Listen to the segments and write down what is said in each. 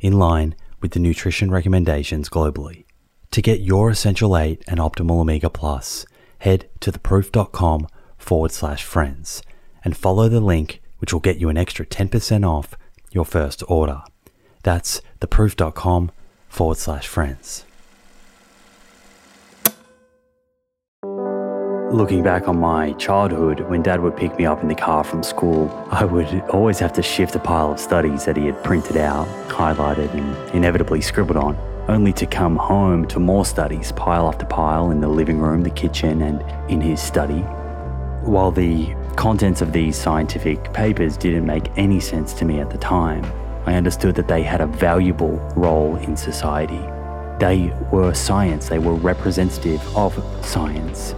in line with the nutrition recommendations globally. To get your Essential 8 and Optimal Omega Plus, head to theproof.com forward slash friends and follow the link which will get you an extra 10% off your first order. That's theproof.com forward slash friends. Looking back on my childhood, when dad would pick me up in the car from school, I would always have to shift a pile of studies that he had printed out, highlighted, and inevitably scribbled on, only to come home to more studies, pile after pile, in the living room, the kitchen, and in his study. While the contents of these scientific papers didn't make any sense to me at the time, I understood that they had a valuable role in society. They were science, they were representative of science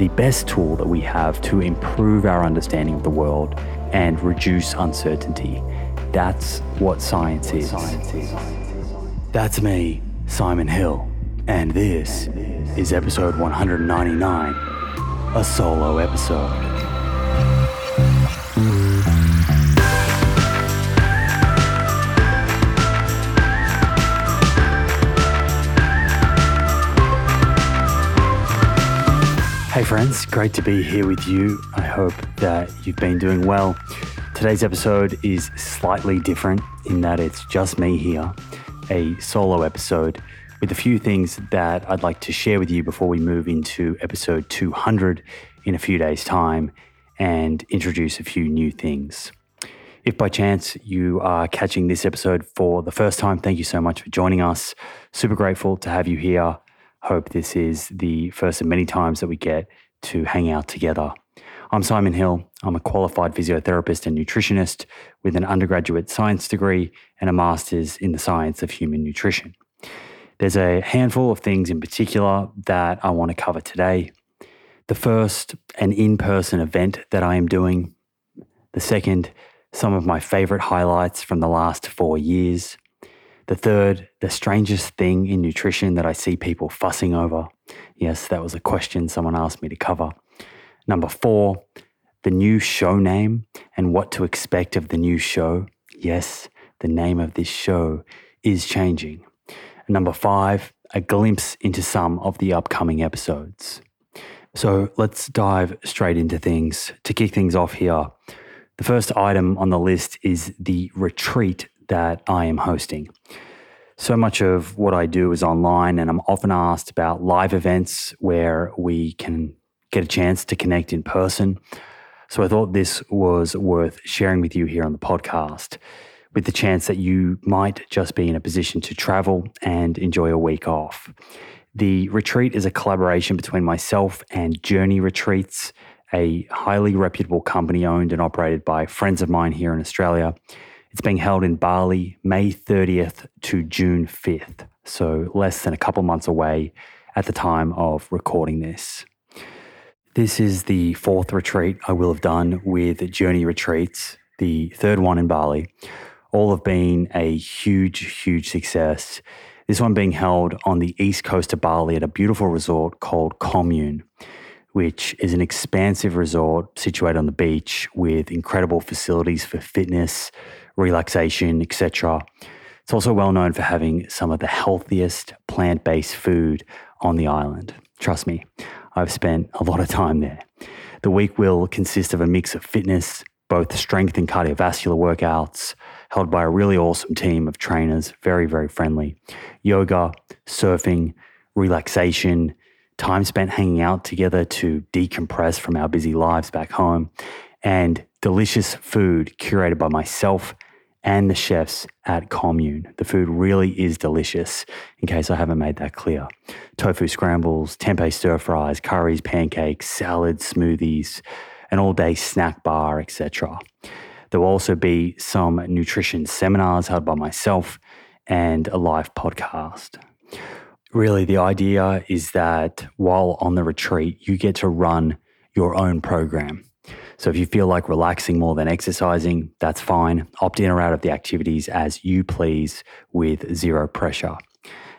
the best tool that we have to improve our understanding of the world and reduce uncertainty. That's what science is. That's me, Simon Hill, and this is episode 199, a solo episode. Hey, friends, great to be here with you. I hope that you've been doing well. Today's episode is slightly different in that it's just me here, a solo episode with a few things that I'd like to share with you before we move into episode 200 in a few days' time and introduce a few new things. If by chance you are catching this episode for the first time, thank you so much for joining us. Super grateful to have you here hope this is the first of many times that we get to hang out together. I'm Simon Hill. I'm a qualified physiotherapist and nutritionist with an undergraduate science degree and a master's in the science of human nutrition. There's a handful of things in particular that I want to cover today. The first, an in person event that I am doing. The second, some of my favorite highlights from the last four years. The third, the strangest thing in nutrition that I see people fussing over. Yes, that was a question someone asked me to cover. Number four, the new show name and what to expect of the new show. Yes, the name of this show is changing. number five, a glimpse into some of the upcoming episodes. So let's dive straight into things. To kick things off here, the first item on the list is the retreat that I am hosting. So much of what I do is online, and I'm often asked about live events where we can get a chance to connect in person. So I thought this was worth sharing with you here on the podcast, with the chance that you might just be in a position to travel and enjoy a week off. The retreat is a collaboration between myself and Journey Retreats, a highly reputable company owned and operated by friends of mine here in Australia. It's being held in Bali, May 30th to June 5th, so less than a couple months away at the time of recording this. This is the fourth retreat I will have done with Journey Retreats, the third one in Bali. All have been a huge, huge success. This one being held on the east coast of Bali at a beautiful resort called Komune, which is an expansive resort situated on the beach with incredible facilities for fitness, relaxation, etc. It's also well known for having some of the healthiest plant based food on the island. Trust me, I've spent a lot of time there. The week will consist of a mix of fitness, both strength and cardiovascular workouts, held by a really awesome team of trainers, very, very friendly. Yoga, surfing, relaxation, time spent hanging out together to decompress from our busy lives back home, and delicious food curated by myself and the chefs at Komune. The food really is delicious, in case I haven't made that clear. Tofu scrambles, tempeh stir fries, curries, pancakes, salads, smoothies, an all day snack bar, etc. There will also be some nutrition seminars held by myself and a live podcast. Really, the idea is that while on the retreat, you get to run your own program. So if you feel like relaxing more than exercising, that's fine. Opt in or out of the activities as you please with zero pressure.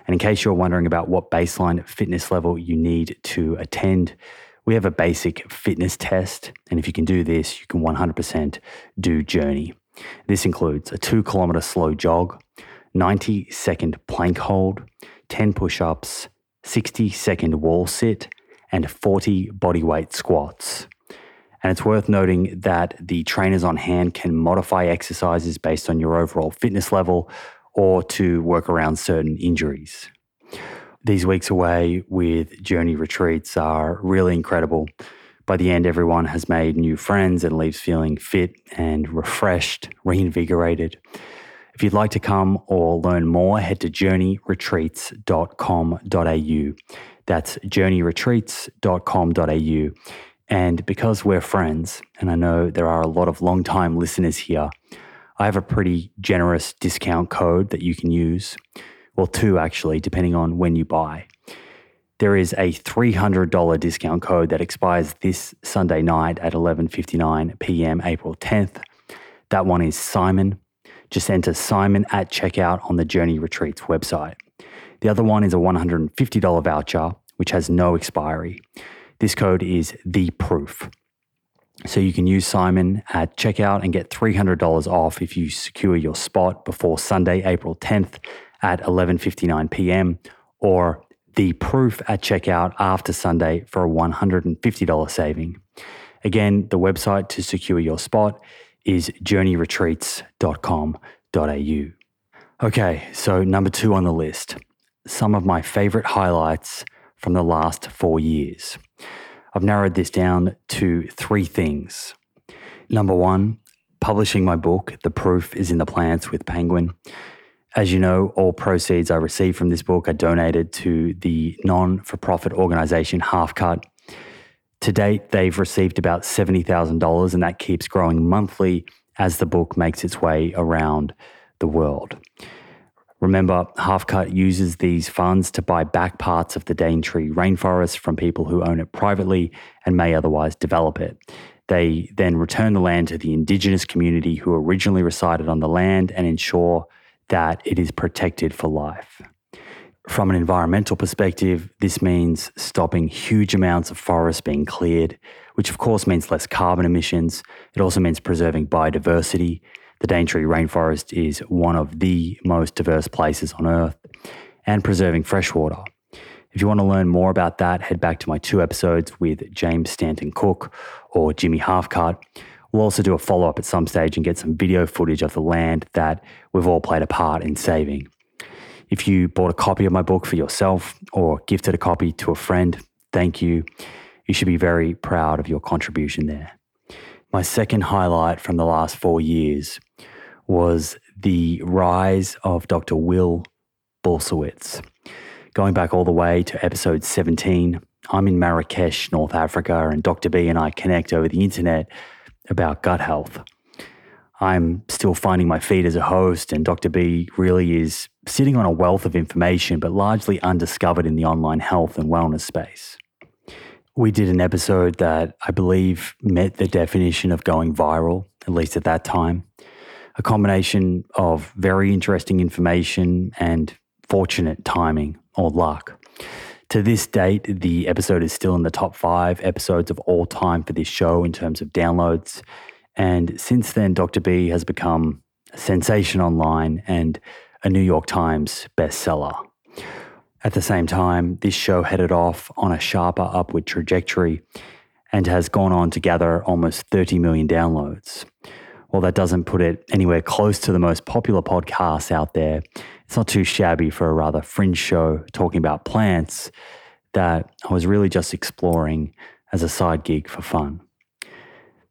And in case you're wondering about what baseline fitness level you need to attend, we have a basic fitness test. And if you can do this, you can 100% do Journey. This includes a two kilometer slow jog, 90 second plank hold, 10 push ups, 60 second wall sit, and 40 bodyweight squats. And it's worth noting that the trainers on hand can modify exercises based on your overall fitness level or to work around certain injuries. These weeks away with Journey retreats are really incredible. By the end, everyone has made new friends and leaves feeling fit and refreshed, reinvigorated. If you'd like to come or learn more, head to journeyretreats.com.au. That's journeyretreats.com.au. And because we're friends, and I know there are a lot of long-time listeners here, I have a pretty generous discount code that you can use well, two actually, depending on when you buy. There is a $300 discount code that expires this Sunday night at 11:59 p.m. April 10th. That one is Simon. Just enter Simon at checkout on the Journey Retreats website. The other one is a $150 voucher, which has no expiry. This code is the proof. So you can use Simon at checkout and get $300 off if you secure your spot before Sunday, April 10th at 11:59 p.m. or the proof at checkout after Sunday for a $150 saving. Again, the website to secure your spot is journeyretreats.com.au. Okay, so number 2 on the list. Some of my favorite highlights from the last 4 years. I've narrowed this down to 3 things. Number 1, publishing my book, The Proof is in the Plants with Penguin. As you know, all proceeds I receive from this book are donated to the non for profit organization Half Cut. To date, they've received about $70,000, and that keeps growing monthly as the book makes its way around the world. Remember, Half Cut uses these funds to buy back parts of the Daintree rainforest from people who own it privately and may otherwise develop it. They then return the land to the indigenous community who originally resided on the land and ensure that it is protected for life. From an environmental perspective, this means stopping huge amounts of forest being cleared, which of course means less carbon emissions. It also means preserving biodiversity. The Daintree rainforest is one of the most diverse places on Earth, and preserving freshwater. If you want to learn more about that, head back to my two episodes with James Stanton Cook or Jimmy Halfcut. We'll also do a follow up at some stage and get some video footage of the land that we've all played a part in saving. If you bought a copy of my book for yourself or gifted a copy to a friend, thank you. You should be very proud of your contribution there. My second highlight from the last four years was the rise of Dr. Will Bulsiewicz. Going back all the way to episode 17, I'm in Marrakesh, North Africa, and Dr. B and I connect over the internet about gut health. I'm still finding my feet as a host, and Dr. B really is sitting on a wealth of information, but largely undiscovered in the online health and wellness space. We did an episode that I believe met the definition of going viral, at least at that time. A combination of very interesting information and fortunate timing or luck. To this date, the episode is still in the top five episodes of all time for this show in terms of downloads. And since then, Dr. B has become a sensation online and a New York Times bestseller. At the same time, this show headed off on a sharper upward trajectory and has gone on to gather almost 30 million downloads. While that doesn't put it anywhere close to the most popular podcasts out there, it's not too shabby for a rather fringe show talking about plants that I was really just exploring as a side gig for fun.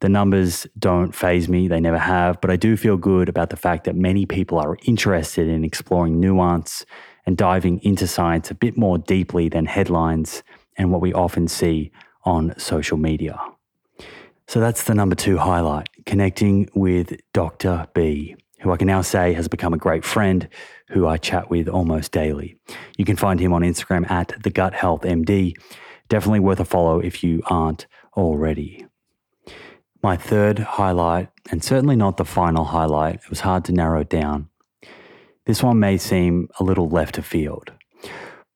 The numbers don't faze me, they never have, but I do feel good about the fact that many people are interested in exploring nuance and diving into science a bit more deeply than headlines and what we often see on social media. So that's the number two highlight connecting with Dr. B who I can now say has become a great friend who I chat with almost daily. You can find him on Instagram at the Gut Health MD. Definitely worth a follow if you aren't already. My third highlight, and certainly not the final highlight, it was hard to narrow it down. This one may seem a little left of field.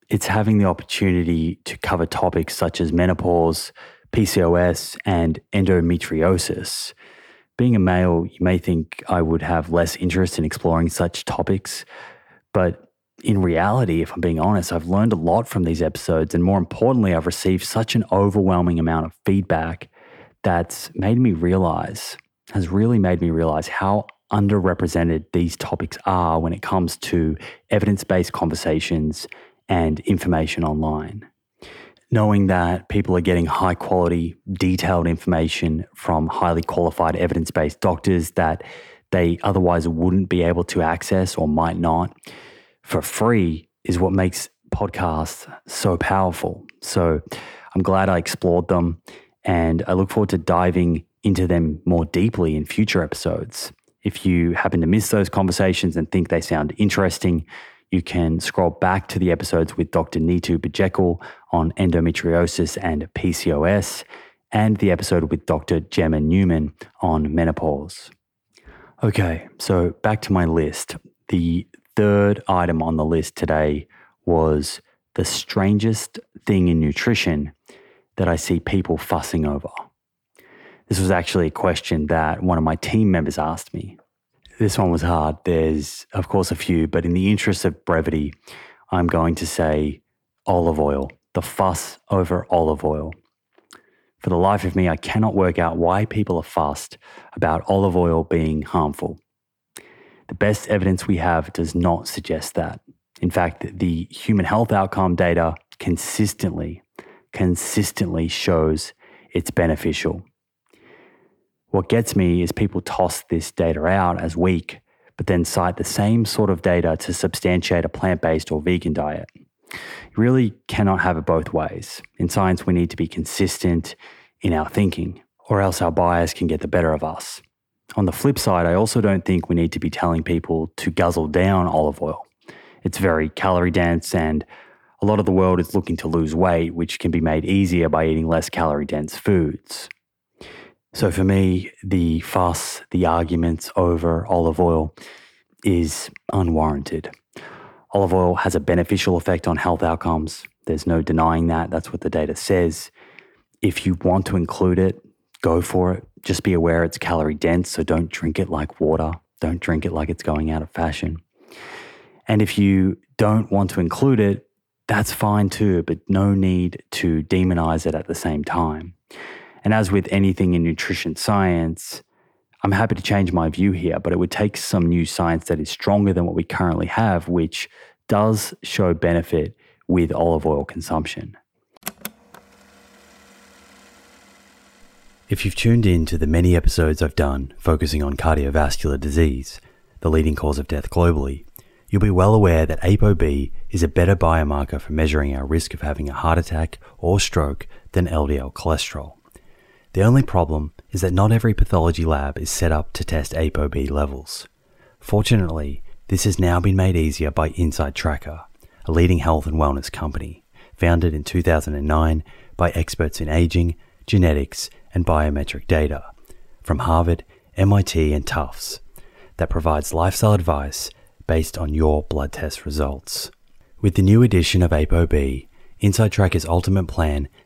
It's having the opportunity to cover topics such as menopause, PCOS, and endometriosis being a male, you may think I would have less interest in exploring such topics. But in reality, if I'm being honest, I've learned a lot from these episodes. And more importantly, I've received such an overwhelming amount of feedback that's made me realize, has really made me realize how underrepresented these topics are when it comes to evidence based conversations and information online knowing that people are getting high quality, detailed information from highly qualified evidence based doctors that they otherwise wouldn't be able to access or might not for free is what makes podcasts so powerful. So I'm glad I explored them and I look forward to diving into them more deeply in future episodes. If you happen to miss those conversations and think they sound interesting, you can scroll back to the episodes with Dr. Nitu Bajekal on endometriosis and PCOS, and the episode with Dr. Gemma Newman on menopause. Okay, so back to my list. The third item on the list today was the strangest thing in nutrition that I see people fussing over. This was actually a question that one of my team members asked me. This one was hard. There's, of course, a few, but in the interest of brevity, I'm going to say olive oil, the fuss over olive oil. For the life of me, I cannot work out why people are fussed about olive oil being harmful. The best evidence we have does not suggest that. In fact, the human health outcome data consistently, consistently shows it's beneficial. What gets me is people toss this data out as weak, but then cite the same sort of data to substantiate a plant based or vegan diet. You really cannot have it both ways. In science, we need to be consistent in our thinking, or else our bias can get the better of us. On the flip side, I also don't think we need to be telling people to guzzle down olive oil. It's very calorie dense, and a lot of the world is looking to lose weight, which can be made easier by eating less calorie dense foods. So for me, the fuss, the arguments over olive oil is unwarranted. Olive oil has a beneficial effect on health outcomes. There's no denying that. That's what the data says. If you want to include it, go for it. Just be aware it's calorie dense, so don't drink it like water. Don't drink it like it's going out of fashion. And if you don't want to include it, that's fine too, but no need to demonize it at the same time. And as with anything in nutrition science, I'm happy to change my view here, but it would take some new science that is stronger than what we currently have, which does show benefit with olive oil consumption. If you've tuned in to the many episodes I've done focusing on cardiovascular disease, the leading cause of death globally, you'll be well aware that ApoB is a better biomarker for measuring our risk of having a heart attack or stroke than LDL cholesterol. The only problem is that not every pathology lab is set up to test ApoB levels. Fortunately, this has now been made easier by Inside Tracker, a leading health and wellness company, founded in 2009 by experts in aging, genetics, and biometric data from Harvard, MIT, and Tufts that provides lifestyle advice based on your blood test results. With the new edition of ApoB, Inside Tracker's ultimate plan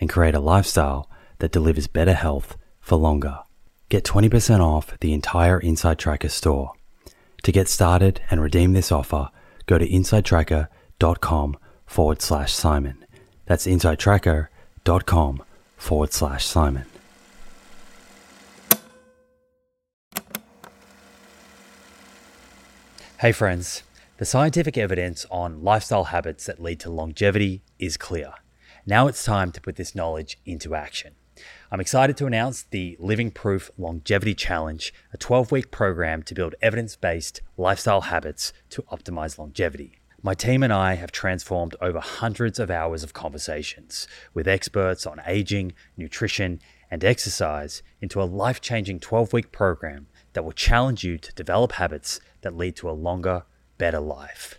and create a lifestyle that delivers better health for longer. Get 20% off the entire Inside Tracker store. To get started and redeem this offer, go to insidetracker.com forward slash Simon. That's insidetracker.com forward slash Simon. Hey, friends. The scientific evidence on lifestyle habits that lead to longevity is clear. Now it's time to put this knowledge into action. I'm excited to announce the Living Proof Longevity Challenge, a 12 week program to build evidence based lifestyle habits to optimize longevity. My team and I have transformed over hundreds of hours of conversations with experts on aging, nutrition, and exercise into a life changing 12 week program that will challenge you to develop habits that lead to a longer, better life.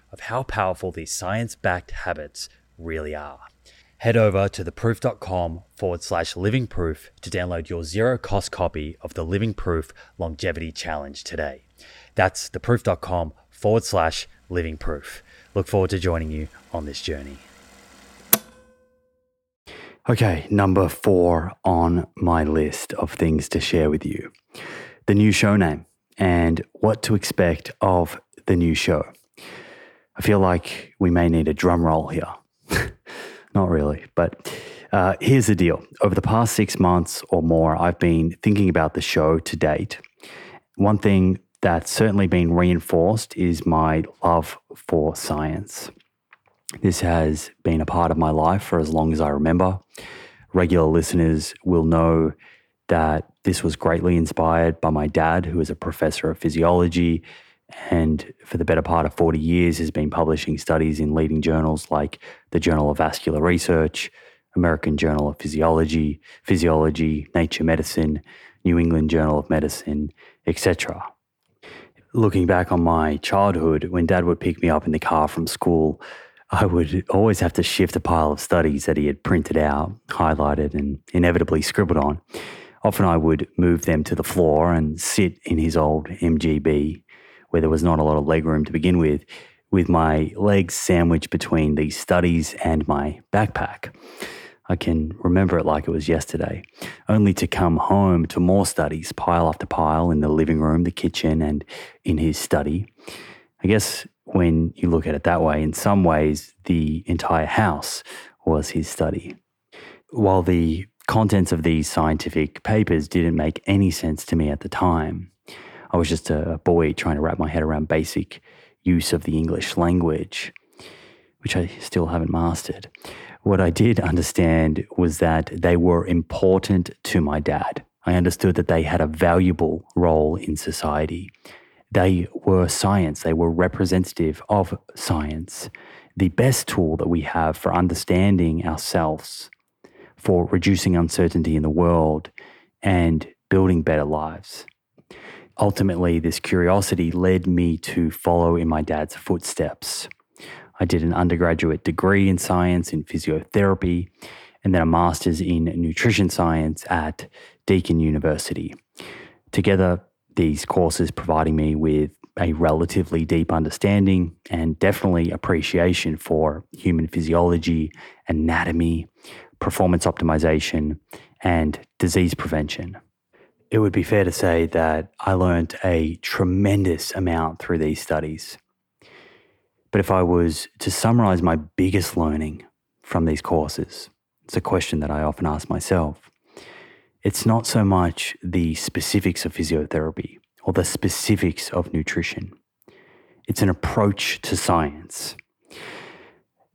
of how powerful these science backed habits really are. Head over to theproof.com forward slash living proof to download your zero cost copy of the Living Proof Longevity Challenge today. That's theproof.com forward slash living proof. Look forward to joining you on this journey. Okay, number four on my list of things to share with you the new show name and what to expect of the new show. I feel like we may need a drum roll here. Not really, but uh, here's the deal. Over the past six months or more, I've been thinking about the show to date. One thing that's certainly been reinforced is my love for science. This has been a part of my life for as long as I remember. Regular listeners will know that this was greatly inspired by my dad, who is a professor of physiology and for the better part of 40 years has been publishing studies in leading journals like the Journal of Vascular Research, American Journal of Physiology, Physiology, Nature Medicine, New England Journal of Medicine, etc. Looking back on my childhood, when dad would pick me up in the car from school, I would always have to shift a pile of studies that he had printed out, highlighted, and inevitably scribbled on. Often I would move them to the floor and sit in his old MGB where there was not a lot of leg room to begin with, with my legs sandwiched between these studies and my backpack. I can remember it like it was yesterday, only to come home to more studies, pile after pile, in the living room, the kitchen, and in his study. I guess when you look at it that way, in some ways, the entire house was his study. While the contents of these scientific papers didn't make any sense to me at the time, I was just a boy trying to wrap my head around basic use of the English language, which I still haven't mastered. what I did understand was that they were important to my dad. I understood that they had a valuable role in society. They were science, they were representative of science, the best tool that we have for understanding ourselves, for reducing uncertainty in the world, and building better lives. Ultimately, this curiosity led me to follow in my dad's footsteps. I did an undergraduate degree in science in physiotherapy and then a master's in nutrition science at Deakin University. Together, these courses providing me with a relatively deep understanding and definitely appreciation for human physiology, anatomy, performance optimization, and disease prevention. It would be fair to say that I learned a tremendous amount through these studies. But if I was to summarize my biggest learning from these courses, it's a question that I often ask myself. It's not so much the specifics of physiotherapy or the specifics of nutrition, it's an approach to science.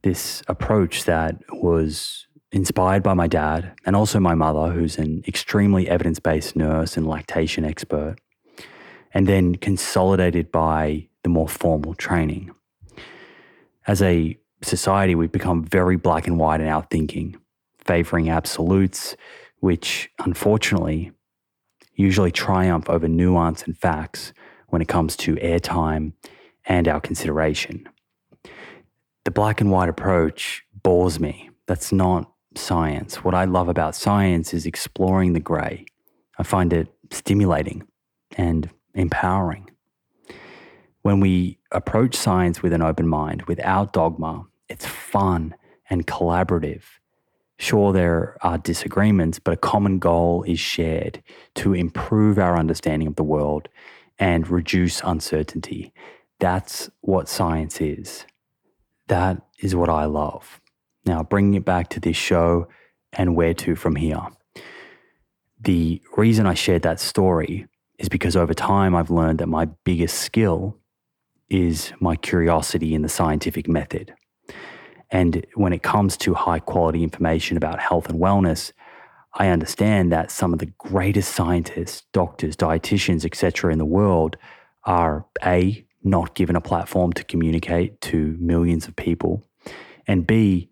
This approach that was inspired by my dad and also my mother, who's an extremely evidence based nurse and lactation expert, and then consolidated by the more formal training as a society, we've become very black and white in our thinking, favoring absolutes, which unfortunately usually triumph over nuance and facts when it comes to airtime and our consideration. The black and white approach bores me. That's not science. What I love about science is exploring the grey. I find it stimulating and empowering. When we approach science with an open mind, without dogma, it's fun and collaborative. Sure, there are disagreements, but a common goal is shared to improve our understanding of the world and reduce uncertainty. That's what science is. That is what I love. Now, bringing it back to this show and where to from here. The reason I shared that story is because over time I've learned that my biggest skill is my curiosity in the scientific method. And when it comes to high quality information about health and wellness, I understand that some of the greatest scientists, doctors, dietitians, etc. in the world are A, not given a platform to communicate to millions of people, and B,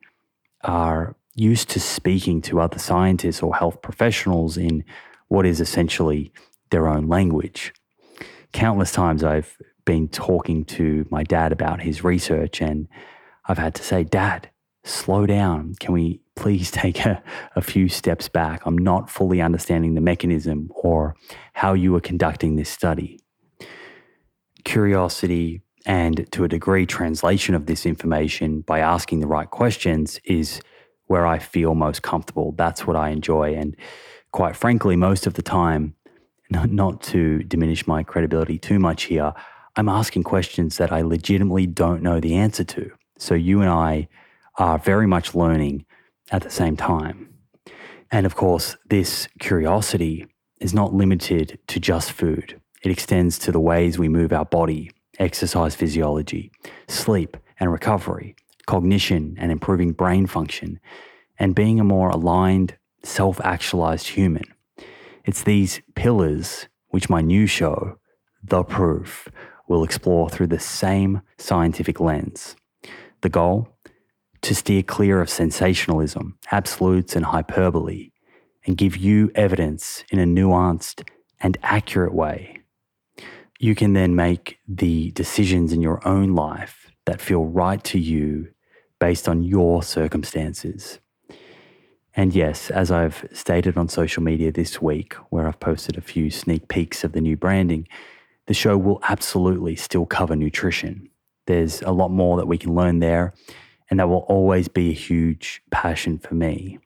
are used to speaking to other scientists or health professionals in what is essentially their own language. Countless times I've been talking to my dad about his research, and I've had to say, Dad, slow down. Can we please take a, a few steps back? I'm not fully understanding the mechanism or how you are conducting this study. Curiosity and to a degree, translation of this information by asking the right questions is where I feel most comfortable. That's what I enjoy. And quite frankly, most of the time, not, to diminish my credibility too much here, I'm asking questions that I legitimately don't know the answer to. So you and I are very much learning at the same time. And of course, this curiosity is not limited to just food. It extends to the ways we move our body, exercise physiology, sleep and recovery, cognition and improving brain function, and being a more aligned, self actualized human. It's these pillars which my new show, The Proof, will explore through the same scientific lens. The goal? To steer clear of sensationalism, absolutes, and hyperbole, and give you evidence in a nuanced and accurate way. You can then make the decisions in your own life that feel right to you based on your circumstances. And yes, as I've stated on social media this week, where I've posted a few sneak peeks of the new branding, the show will absolutely still cover nutrition. There's a lot more that we can learn there, and that will always be a huge passion for me.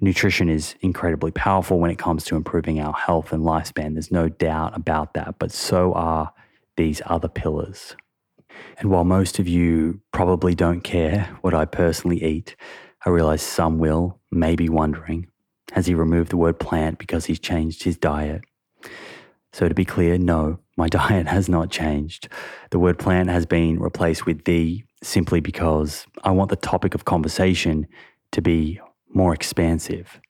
Nutrition is incredibly powerful when it comes to improving our health and lifespan. There's no doubt about that, but so are these other pillars. And while most of you probably don't care what I personally eat, I realize some will, maybe wondering has he removed the word plant because he's changed his diet? So, to be clear, no, my diet has not changed. The word plant has been replaced with the simply because I want the topic of conversation to be more expansive.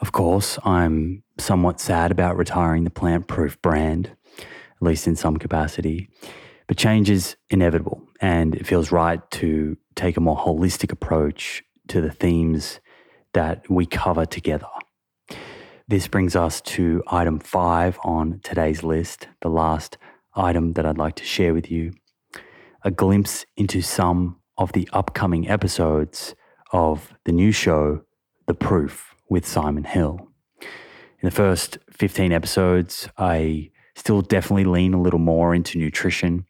Of course, I'm somewhat sad about retiring the plant proof brand, at least in some capacity, but change is inevitable and it feels right to take a more holistic approach to the themes that we cover together. This brings us to item five on today's list, the last item that I'd like to share with you a glimpse into some of the upcoming episodes of the new show, The Proof with Simon Hill. In the first 15 episodes, I still definitely lean a little more into nutrition.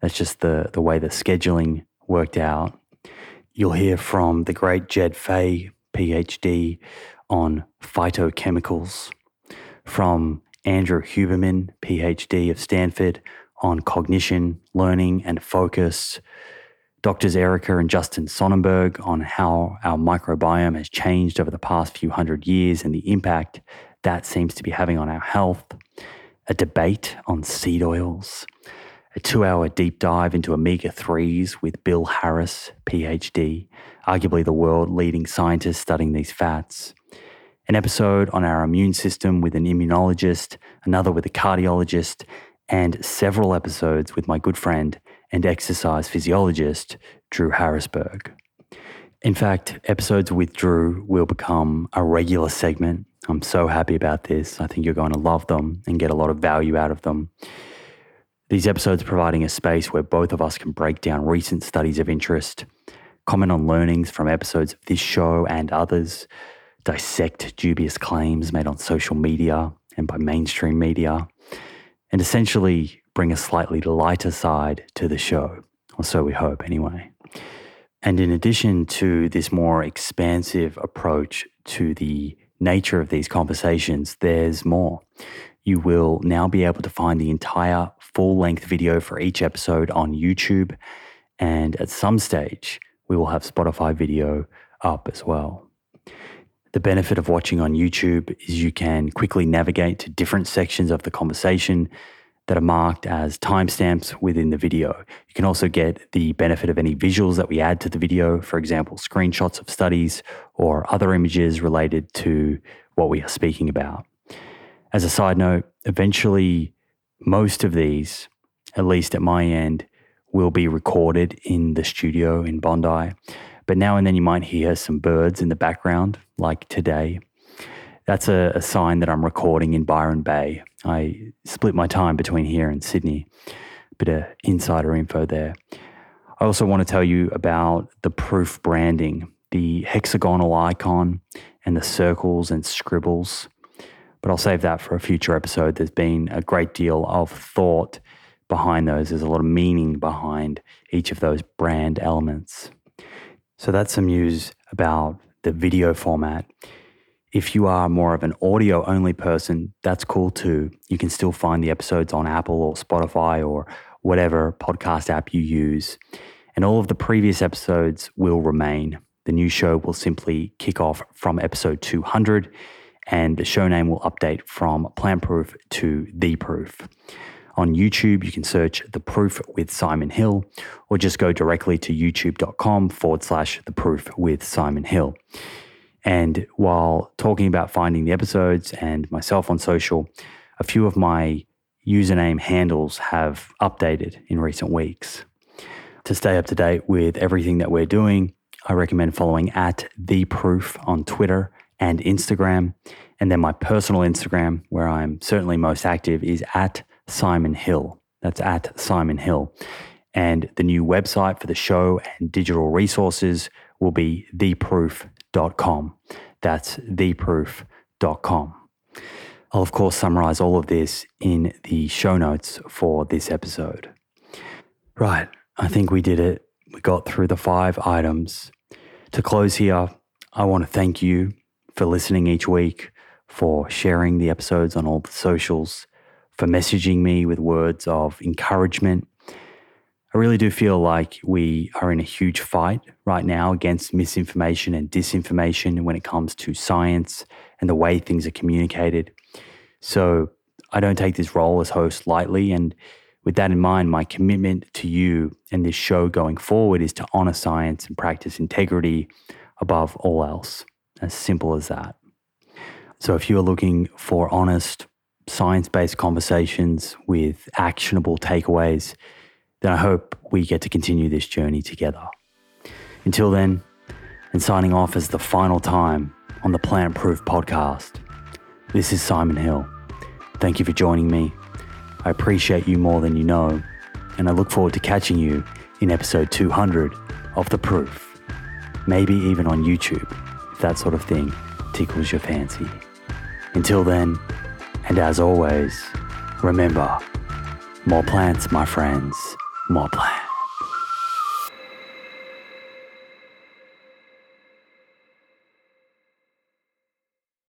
That's just the, the way the scheduling worked out. You'll hear from the great Jed Fahey, PhD, on phytochemicals, from Andrew Huberman, PhD of Stanford, on cognition, learning, and focus. Doctors Erica and Justin Sonnenberg on how our microbiome has changed over the past few hundred years and the impact that seems to be having on our health. A debate on seed oils. A two hour deep dive into omega 3s with Bill Harris, PhD, arguably the world leading scientist studying these fats an episode on our immune system with an immunologist, another with a cardiologist, and several episodes with my good friend and exercise physiologist, Drew Harrisberg. In fact, episodes with Drew will become a regular segment. I'm so happy about this. I think you're going to love them and get a lot of value out of them. These episodes providing a space where both of us can break down recent studies of interest, comment on learnings from episodes of this show and others, dissect dubious claims made on social media and by mainstream media, and essentially bring a slightly lighter side to the show, or so we hope anyway. And in addition to this more expansive approach to the nature of these conversations, there's more. You will now be able to find the entire full length video for each episode on YouTube. And at some stage, we will have Spotify video up as well. The benefit of watching on YouTube is you can quickly navigate to different sections of the conversation that are marked as timestamps within the video. You can also get the benefit of any visuals that we add to the video, for example, screenshots of studies or other images related to what we are speaking about. As a side note, eventually, most of these, at least at my end, will be recorded in the studio in Bondi. But now and then you might hear some birds in the background, like today. That's a, a sign that I'm recording in Byron Bay. I split my time between here and Sydney. Bit of insider info there. I also want to tell you about the proof branding, the hexagonal icon and the circles and scribbles. But I'll save that for a future episode. There's been a great deal of thought behind those. There's a lot of meaning behind each of those brand elements. So that's some news about the video format. If you are more of an audio only person, that's cool too. You can still find the episodes on Apple or Spotify or whatever podcast app you use. And all of the previous episodes will remain. The new show will simply kick off from episode 200, and the show name will update from Plant Proof to The Proof. On YouTube, you can search The Proof with Simon Hill or just go directly to youtube.com forward slash The Proof with Simon Hill. And while talking about finding the episodes and myself on social, a few of my username handles have updated in recent weeks. To stay up to date with everything that we're doing, I recommend following at The Proof on Twitter and Instagram. And then my personal Instagram, where I'm certainly most active, is at Simon Hill. That's at Simon Hill. And the new website for the show and digital resources will be theproof.com. That's theproof.com. I'll, of course, summarize all of this in the show notes for this episode. Right, I think we did it. We got through the five items. To close here, I want to thank you for listening each week, for sharing the episodes on all the socials, for messaging me with words of encouragement. I really do feel like we are in a huge fight right now against misinformation and disinformation when it comes to science and the way things are communicated. So I don't take this role as host lightly. And With that in mind, my commitment to you and this show going forward is to honor science and practice integrity above all else. As simple as that. So, if you are looking for honest, science based conversations with actionable takeaways, then I hope we get to continue this journey together. Until then, and signing off as the final time on the Plant Proof podcast, this is Simon Hill. Thank you for joining me. I appreciate you more than you know, and I look forward to catching you in episode 200 of The Proof. Maybe even on YouTube, if that sort of thing tickles your fancy. Until then, and as always, remember more plants, my friends, more plants.